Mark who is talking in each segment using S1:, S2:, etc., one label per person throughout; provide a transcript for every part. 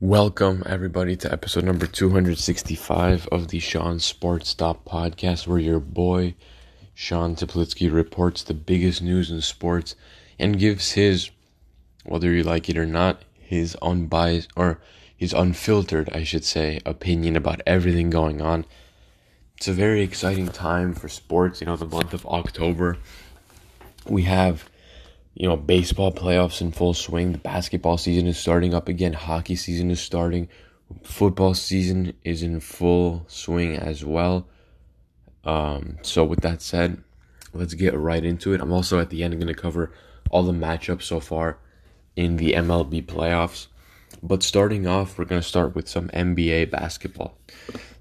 S1: Welcome, everybody, to episode number 265 of the Sean Sports Stop podcast, where your boy, Sean Teplitsky, reports the biggest news in sports and gives his, whether you like it or not, his unbiased, or his unfiltered, I should say, opinion about everything going on. It's a very exciting time for sports, you know, the month of October. We have you know, baseball playoffs in full swing. The basketball season is starting up again. Hockey season is starting. Football season is in full swing as well. Um, so with that said, let's get right into it. I'm also at the end going to cover all the matchups so far in the MLB playoffs. But starting off, we're going to start with some NBA basketball.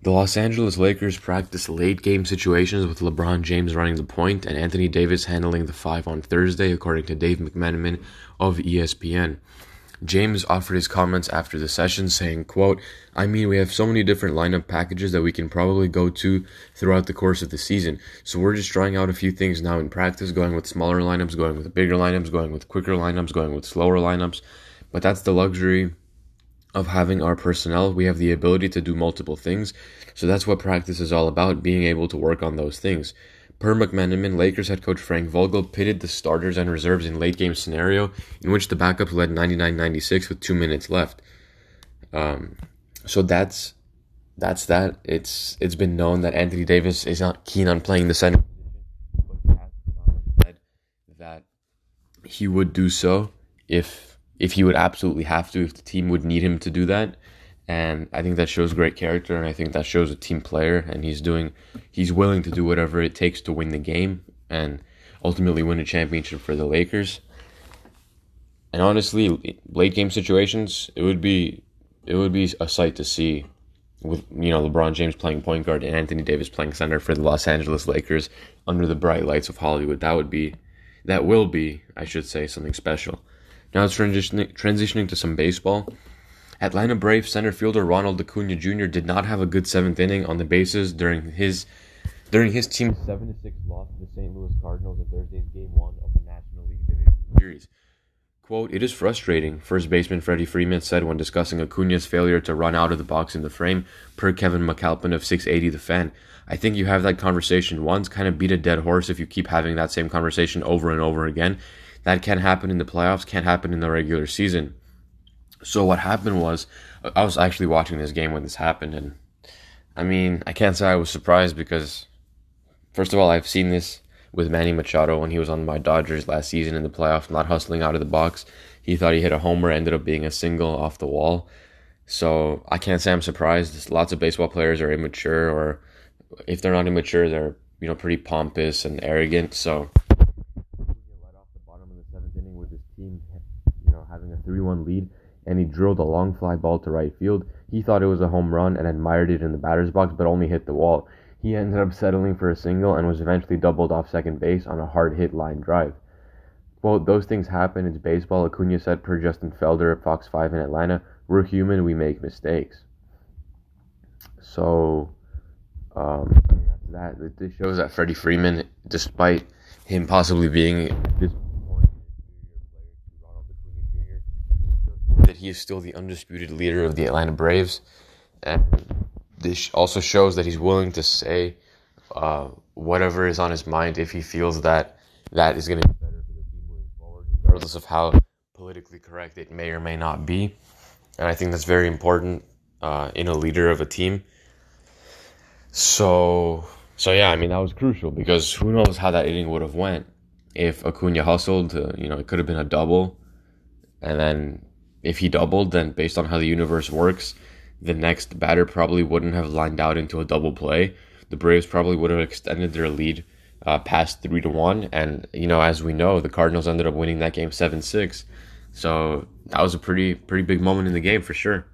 S1: The Los Angeles Lakers practice late game situations with LeBron James running the point and Anthony Davis handling the five on Thursday, according to Dave McMenamin of ESPN. James offered his comments after the session, saying, quote, I mean, we have so many different lineup packages that we can probably go to throughout the course of the season. So we're just trying out a few things now in practice, going with smaller lineups, going with bigger lineups, going with quicker lineups, going with slower lineups. But that's the luxury of having our personnel, we have the ability to do multiple things. So that's what practice is all about, being able to work on those things. Per McMenamin, Lakers head coach Frank Vogel pitted the starters and reserves in late game scenario in which the backups led 99-96 with two minutes left. Um, so that's that's that. It's it's been known that Anthony Davis is not keen on playing the center, that he would do so if if he would absolutely have to, if the team would need him to do that. And I think that shows great character, and I think that shows a team player, and he's doing, he's willing to do whatever it takes to win the game and ultimately win a championship for the Lakers. And honestly, late game situations, it would be, it would be a sight to see with you know LeBron James playing point guard and Anthony Davis playing center for the Los Angeles Lakers under the bright lights of Hollywood. That would be, that will be, I should say, something special. Now transitioning, transitioning to some baseball. Atlanta Braves center fielder Ronald Acuna Jr. did not have a good seventh inning on the bases during his during his team's 7-6 loss to the St. Louis Cardinals in Thursday's Game One of the National League Division Series. "Quote: It is frustrating," first baseman Freddie Freeman said when discussing Acuna's failure to run out of the box in the frame. Per Kevin McAlpin of 680 The Fan, I think you have that conversation once, kind of beat a dead horse if you keep having that same conversation over and over again. That can't happen in the playoffs, can't happen in the regular season. So what happened was, I was actually watching this game when this happened, and I mean, I can't say I was surprised because, first of all, I've seen this with Manny Machado when he was on my Dodgers last season in the playoffs, not hustling out of the box. He thought he hit a homer, ended up being a single off the wall. So I can't say I'm surprised. Lots of baseball players are immature, or if they're not immature, they're you know pretty pompous and arrogant. So 3 1 lead, and he drilled a long fly ball to right field. He thought it was a home run and admired it in the batter's box, but only hit the wall. He ended up settling for a single and was eventually doubled off second base on a hard hit line drive. Quote, those things happen, it's baseball, Acuna said per Justin Felder at Fox 5 in Atlanta. We're human, we make mistakes. So, um, that this shows that Freddie Freeman, despite him possibly being he is still the undisputed leader of the Atlanta Braves. And this also shows that he's willing to say uh, whatever is on his mind if he feels that that is going to be better for the team moving forward, regardless of how politically correct it may or may not be. And I think that's very important uh, in a leader of a team. So, so yeah, I mean that was crucial because who knows how that inning would have went if Acuna hustled. Uh, you know, it could have been a double, and then if he doubled, then based on how the universe works, the next batter probably wouldn't have lined out into a double play. The Braves probably would have extended their lead uh, past three to one, and you know, as we know, the Cardinals ended up winning that game seven six. So that was a pretty pretty big moment in the game for sure.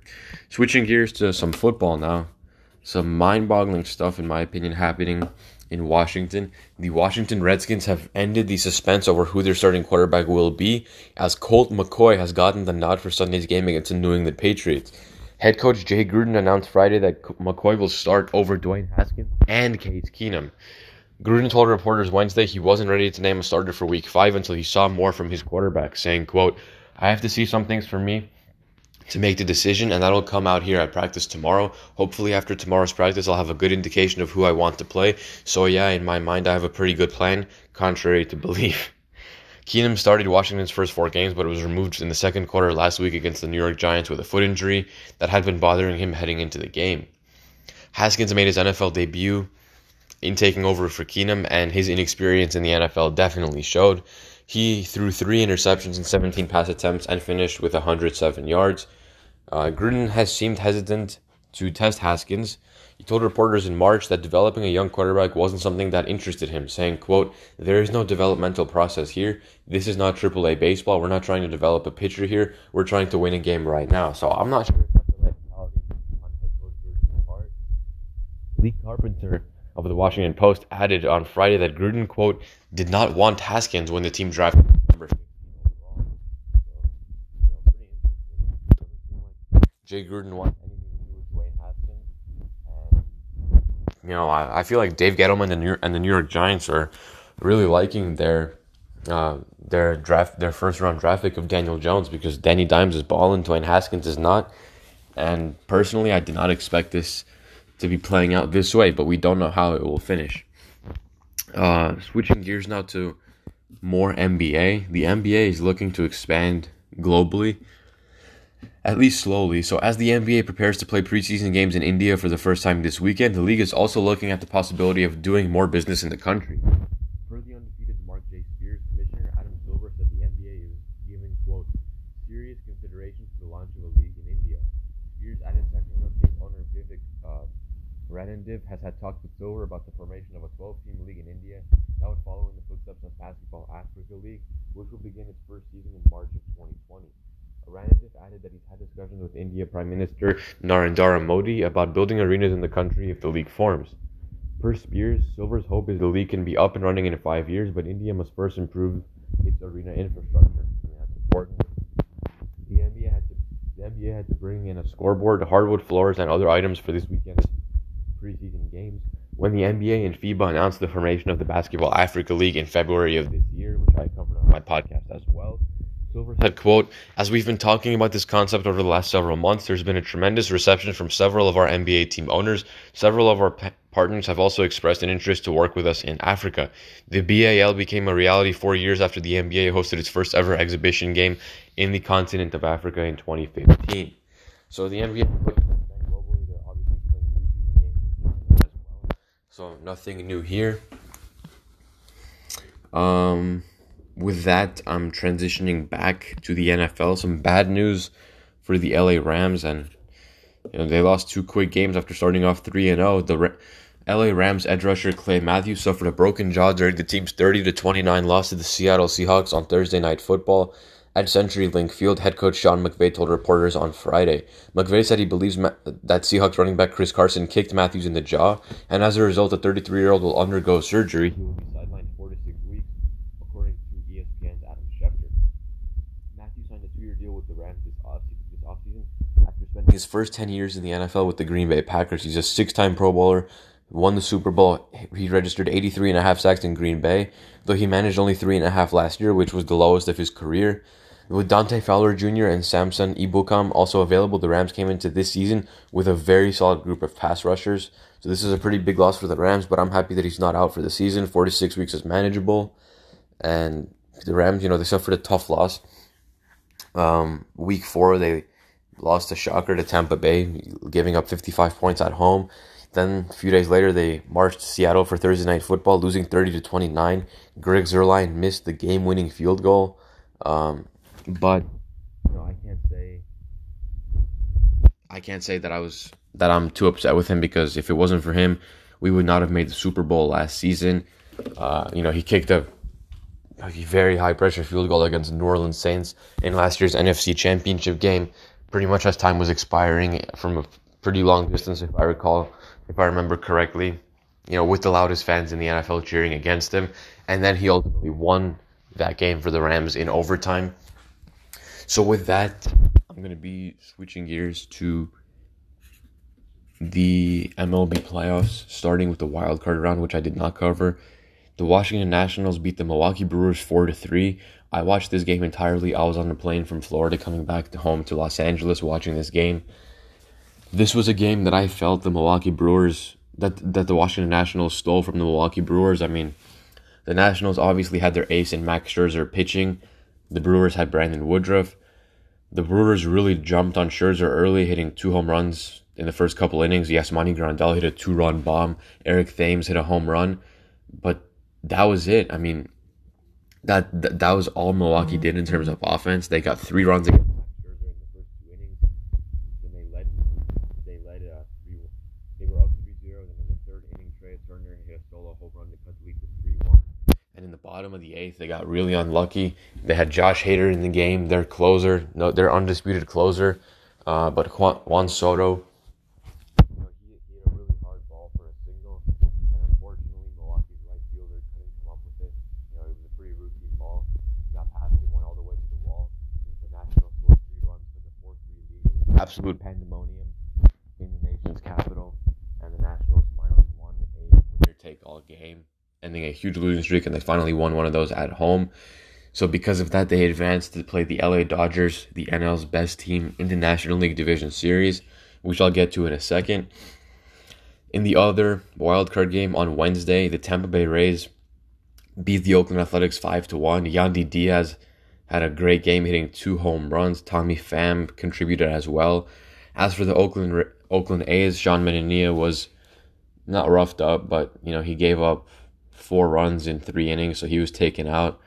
S1: Switching gears to some football now, some mind-boggling stuff in my opinion happening in Washington. The Washington Redskins have ended the suspense over who their starting quarterback will be, as Colt McCoy has gotten the nod for Sunday's game against the New England Patriots. Head coach Jay Gruden announced Friday that McCoy will start over Dwayne Haskins and Case Keenum. Gruden told reporters Wednesday he wasn't ready to name a starter for Week 5 until he saw more from his quarterback, saying, quote, I have to see some things for me to make the decision, and that'll come out here at practice tomorrow. Hopefully, after tomorrow's practice, I'll have a good indication of who I want to play. So, yeah, in my mind, I have a pretty good plan, contrary to belief. Keenum started Washington's first four games, but it was removed in the second quarter last week against the New York Giants with a foot injury that had been bothering him heading into the game. Haskins made his NFL debut in taking over for Keenum, and his inexperience in the NFL definitely showed. He threw three interceptions in 17 pass attempts and finished with 107 yards. Uh, Gruden has seemed hesitant to test Haskins. He told reporters in March that developing a young quarterback wasn't something that interested him, saying, quote, There is no developmental process here. This is not AAA baseball. We're not trying to develop a pitcher here. We're trying to win a game right now. So I'm not sure if that's the right mentality on head coach Gruden's part. Les Carpenter of the Washington Post added on Friday that Gruden, quote, did not want Haskins when the team drafted number 15 overall. So, you know, pretty interesting. Jay Gruden wants anything to do with Dwayne Haskins. And, you know, I, I feel like Dave Gettleman and, and the New York Giants are really liking their uh, their draft, their first round draft pick of Daniel Jones because Danny Dimes is balling, Dwayne Haskins is not. And personally, I did not expect this to be playing out this way, but we don't know how it will finish. Uh, switching gears now to more NBA. The NBA is looking to expand globally, at least slowly. So, as the NBA prepares to play preseason games in India for the first time this weekend, the league is also looking at the possibility of doing more business in the country. Per the undefeated Mark J. Spears, Commissioner Adam Silver said the NBA is giving, quote, serious consideration to the launch of a league in India. Spears added Sacramento Kings owner Vivek uh, Ranadive has had talks with Silver about the formation of a 12-team league in India that would follow in the footsteps of Basketball Africa League, which will begin its first season in March of 2020. Ranadive added that he's had discussions with India Prime Minister Narendra Modi about building arenas in the country if the league forms. Per Spears, Silver's hope is the league can be up and running in five years, but India must first improve its arena infrastructure. I mean, that's important. The NBA had to the NBA had to bring in a scoreboard, hardwood floors, and other items for this weekend's preseason games. When the NBA and FIBA announced the formation of the Basketball Africa League in February of this year, which I covered on my podcast as well, Silver said, quote, As we've been talking about this concept over the last several months, there's been a tremendous reception from several of our NBA team owners. Several of our partners have also expressed an interest to work with us in Africa. The BAL became a reality four years after the NBA hosted its first ever exhibition game in the continent of Africa in 2015. So the NBA. So nothing new here. Um, with that, I'm transitioning back to the NFL. Some bad news for the LA Rams, and you know, they lost two quick games after starting off three and zero. The Ra- LA Rams edge rusher Clay Matthews suffered a broken jaw during the team's 30 to 29 loss to the Seattle Seahawks on Thursday Night Football. At CenturyLink Field, head coach Sean McVay told reporters on Friday. McVay said he believes Ma- that Seahawks running back Chris Carson kicked Matthews in the jaw, and as a result, the 33 year old will undergo surgery. He will be sidelined four to six weeks, according to ESPN's Adam Schefter. Matthews signed a two year deal with the Rams this, off- this offseason after spending his first 10 years in the NFL with the Green Bay Packers. He's a six time Pro Bowler, won the Super Bowl. He registered 83 and a half sacks in Green Bay, though he managed only three and a half last year, which was the lowest of his career. With Dante Fowler Jr. and Samson Ebukam also available, the Rams came into this season with a very solid group of pass rushers. So this is a pretty big loss for the Rams, but I'm happy that he's not out for the season. Four to six weeks is manageable. And the Rams, you know, they suffered a tough loss. Um, week four, they lost a shocker to Tampa Bay, giving up 55 points at home. Then a few days later, they marched to Seattle for Thursday night football, losing 30 to 29. Greg Zuerlein missed the game-winning field goal. Um, but you know, I can't say I can't say that I was that I'm too upset with him because if it wasn't for him, we would not have made the Super Bowl last season. Uh, you know, he kicked a, very high pressure field goal against the New Orleans Saints in last year's NFC Championship game, pretty much as time was expiring from a pretty long distance, if I recall, if I remember correctly. You know, with the loudest fans in the NFL cheering against him, and then he ultimately won that game for the Rams in overtime. So with that, I'm going to be switching gears to the MLB playoffs, starting with the wild card round, which I did not cover. The Washington Nationals beat the Milwaukee Brewers 4 to 3. I watched this game entirely. I was on the plane from Florida coming back to home to Los Angeles watching this game. This was a game that I felt the Milwaukee Brewers that that the Washington Nationals stole from the Milwaukee Brewers. I mean, the Nationals obviously had their ace in Max Scherzer pitching. The Brewers had Brandon Woodruff. The Brewers really jumped on Scherzer early, hitting two home runs in the first couple innings. Yasmani Grandal hit a two-run bomb. Eric Thames hit a home run, but that was it. I mean, that that, was all Milwaukee did in terms of offense. They got three runs against in the first two. Then they led they led uh, three. They were up 3-0. Then in the third inning, Trea Turner hit a solo home run to cut the lead to three one. And in the bottom of the eighth, they got really unlucky. They had Josh Hader in the game, their closer, no, their undisputed closer. Uh, but Juan, Juan Soto absolute pandemonium in the nation's capital, and the Nationals finally won a winner take all game, ending a huge losing streak, and they finally won one of those at home. So because of that, they advanced to play the LA Dodgers, the NL's best team in the National League Division Series, which I'll get to in a second. In the other wildcard game on Wednesday, the Tampa Bay Rays beat the Oakland Athletics 5 to 1. Yandy Diaz had a great game hitting two home runs. Tommy Pham contributed as well. As for the Oakland Oakland A's, Sean Manaea was not roughed up, but you know he gave up four runs in three innings, so he was taken out.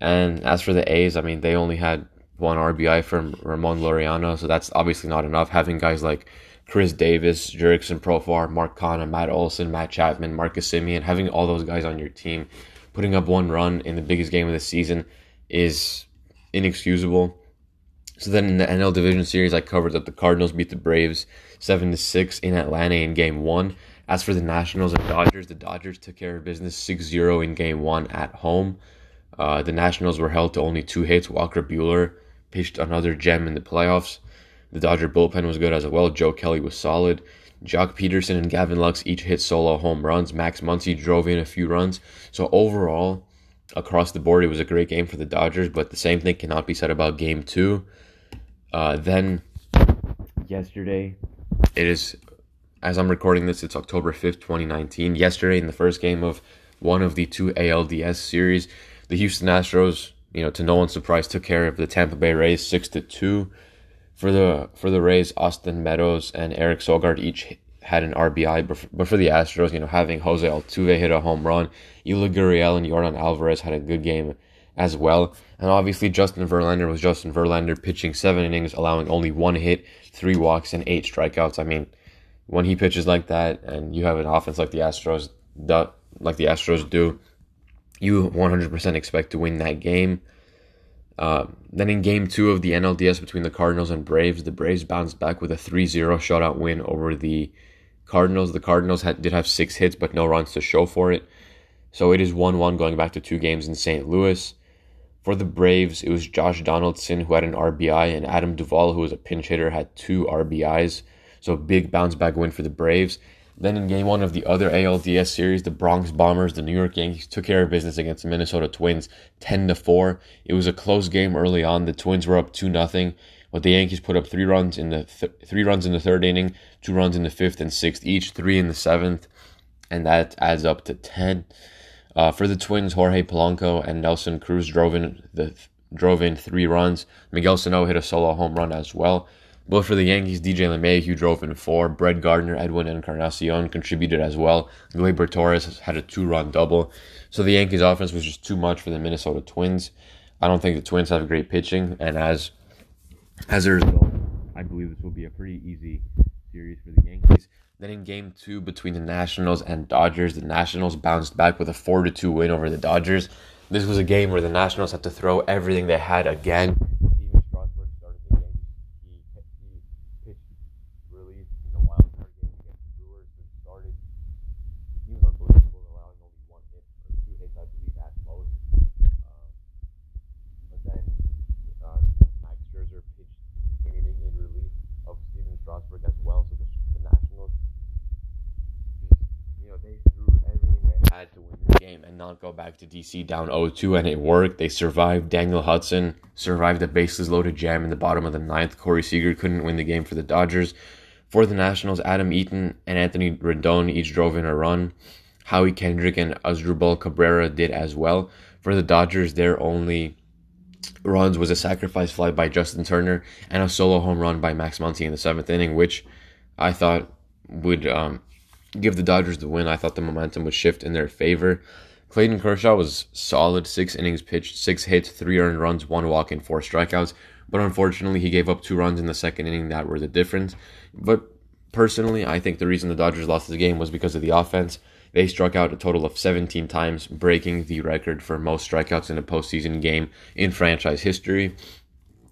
S1: And as for the A's, I mean they only had one RBI from Ramon Laureano, so that's obviously not enough. Having guys like Khris Davis, Jurickson Profar, Mark Canha, Matt Olson, Matt Chapman, Marcus Semien, having all those guys on your team, putting up one run in the biggest game of the season is inexcusable. So then in the NL Division Series, I covered that the Cardinals beat the Braves seven to six in Atlanta in Game One. As for the Nationals and Dodgers, the Dodgers took care of business 6-0 in Game One at home. Uh, the Nationals were held to only two hits. Walker Buehler pitched another gem in the playoffs. The Dodger bullpen was good as well. Joe Kelly was solid. Joc Pederson and Gavin Lux each hit solo home runs. Max Muncy drove in a few runs. So overall, across the board, it was a great game for the Dodgers, but the same thing cannot be said about game two. Uh, then, yesterday, it is, as I'm recording this, it's October 5th, 2019. Yesterday, in the first game of one of the two ALDS series, the Houston Astros, you know, to no one's surprise, took care of the Tampa Bay Rays 6 to 2. For the for the Rays, Austin Meadows and Eric Sogard each had an RBI, but for the Astros, you know, having Jose Altuve hit a home run, Yuli Gurriel and Jordan Alvarez had a good game as well. And obviously, Justin Verlander was Justin Verlander pitching seven innings, allowing only one hit, three walks, and eight strikeouts. I mean, when he pitches like that, and you have an offense like the Astros, like the Astros do, you 100% expect to win that game. Uh, then in game two of the NLDS between the Cardinals and Braves, the Braves bounced back with a 3 0 shutout win over the Cardinals. The Cardinals had, did have six hits, but no runs to show for it. So it is 1 1 going back to two games in St. Louis. For the Braves, it was Josh Donaldson who had an RBI, and Adam Duvall, who was a pinch hitter, had two RBIs. So big bounce back win for the Braves. Then in game one of the other ALDS series, the Bronx Bombers, the New York Yankees, took care of business against the Minnesota Twins 10 to 4. It was a close game early on. The Twins were up 2 0 but the Yankees put up three runs in the th- three runs in the third inning, two runs in the fifth and sixth, each three in the seventh, and that adds up to ten. Uh, for the Twins, Jorge Polanco and Nelson Cruz drove in the drove in three runs. Miguel Sano hit a solo home run as well. But for the Yankees, DJ LeMahieu drove in four. Brett Gardner, Edwin Encarnacion contributed as well. Gleyber Torres had a two-run double. So the Yankees' offense was just too much for the Minnesota Twins. I don't think the Twins have great pitching, and as as a result, I believe this will be a pretty easy series for the Yankees. Then in game two between the Nationals and Dodgers, the Nationals bounced back with a 4 2 win over the Dodgers. This was a game where the Nationals had to throw everything they had again back to DC down 0-2, and it worked. They survived. Daniel Hudson survived a bases loaded jam in the bottom of the ninth. Corey Seager couldn't win the game for the Dodgers. For the Nationals, Adam Eaton and Anthony Rendon each drove in a run. Howie Kendrick and Asdrubal Cabrera did as well. For the Dodgers, their only runs was a sacrifice fly by Justin Turner and a solo home run by Max Muncy in the seventh inning, which I thought would um, give the Dodgers the win. I thought the momentum would shift in their favor. Clayton Kershaw was solid, six innings pitched, six hits, three earned runs, one walk, and four strikeouts. But unfortunately, he gave up two runs in the second inning that were the difference. But personally, I think the reason the Dodgers lost the game was because of the offense. They struck out a total of 17 times, breaking the record for most strikeouts in a postseason game in franchise history.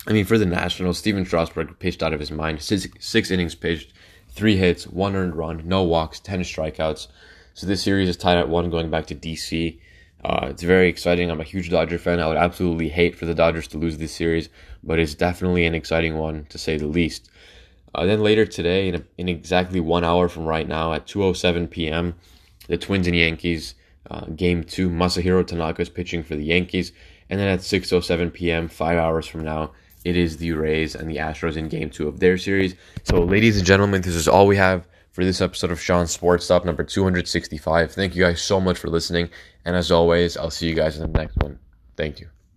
S1: I mean, for the Nationals, Stephen Strasburg pitched out of his mind. Six, six innings pitched, three hits, one earned run, no walks, 10 strikeouts. So this series is tied at one going back to DC. Uh, it's very exciting. I'm a huge Dodger fan. I would absolutely hate for the Dodgers to lose this series, but it's definitely an exciting one to say the least. Uh, then later today, in, a, in exactly one hour from right now at 2:07 p.m., the Twins and Yankees uh, game two. Masahiro Tanaka is pitching for the Yankees, and then at 6:07 p.m., five hours from now, it is the Rays and the Astros in game two of their series. So, ladies and gentlemen, this is all we have for this episode of Sean Sports Stop number 265. Thank you guys so much for listening. And as always, I'll see you guys in the next one. Thank you.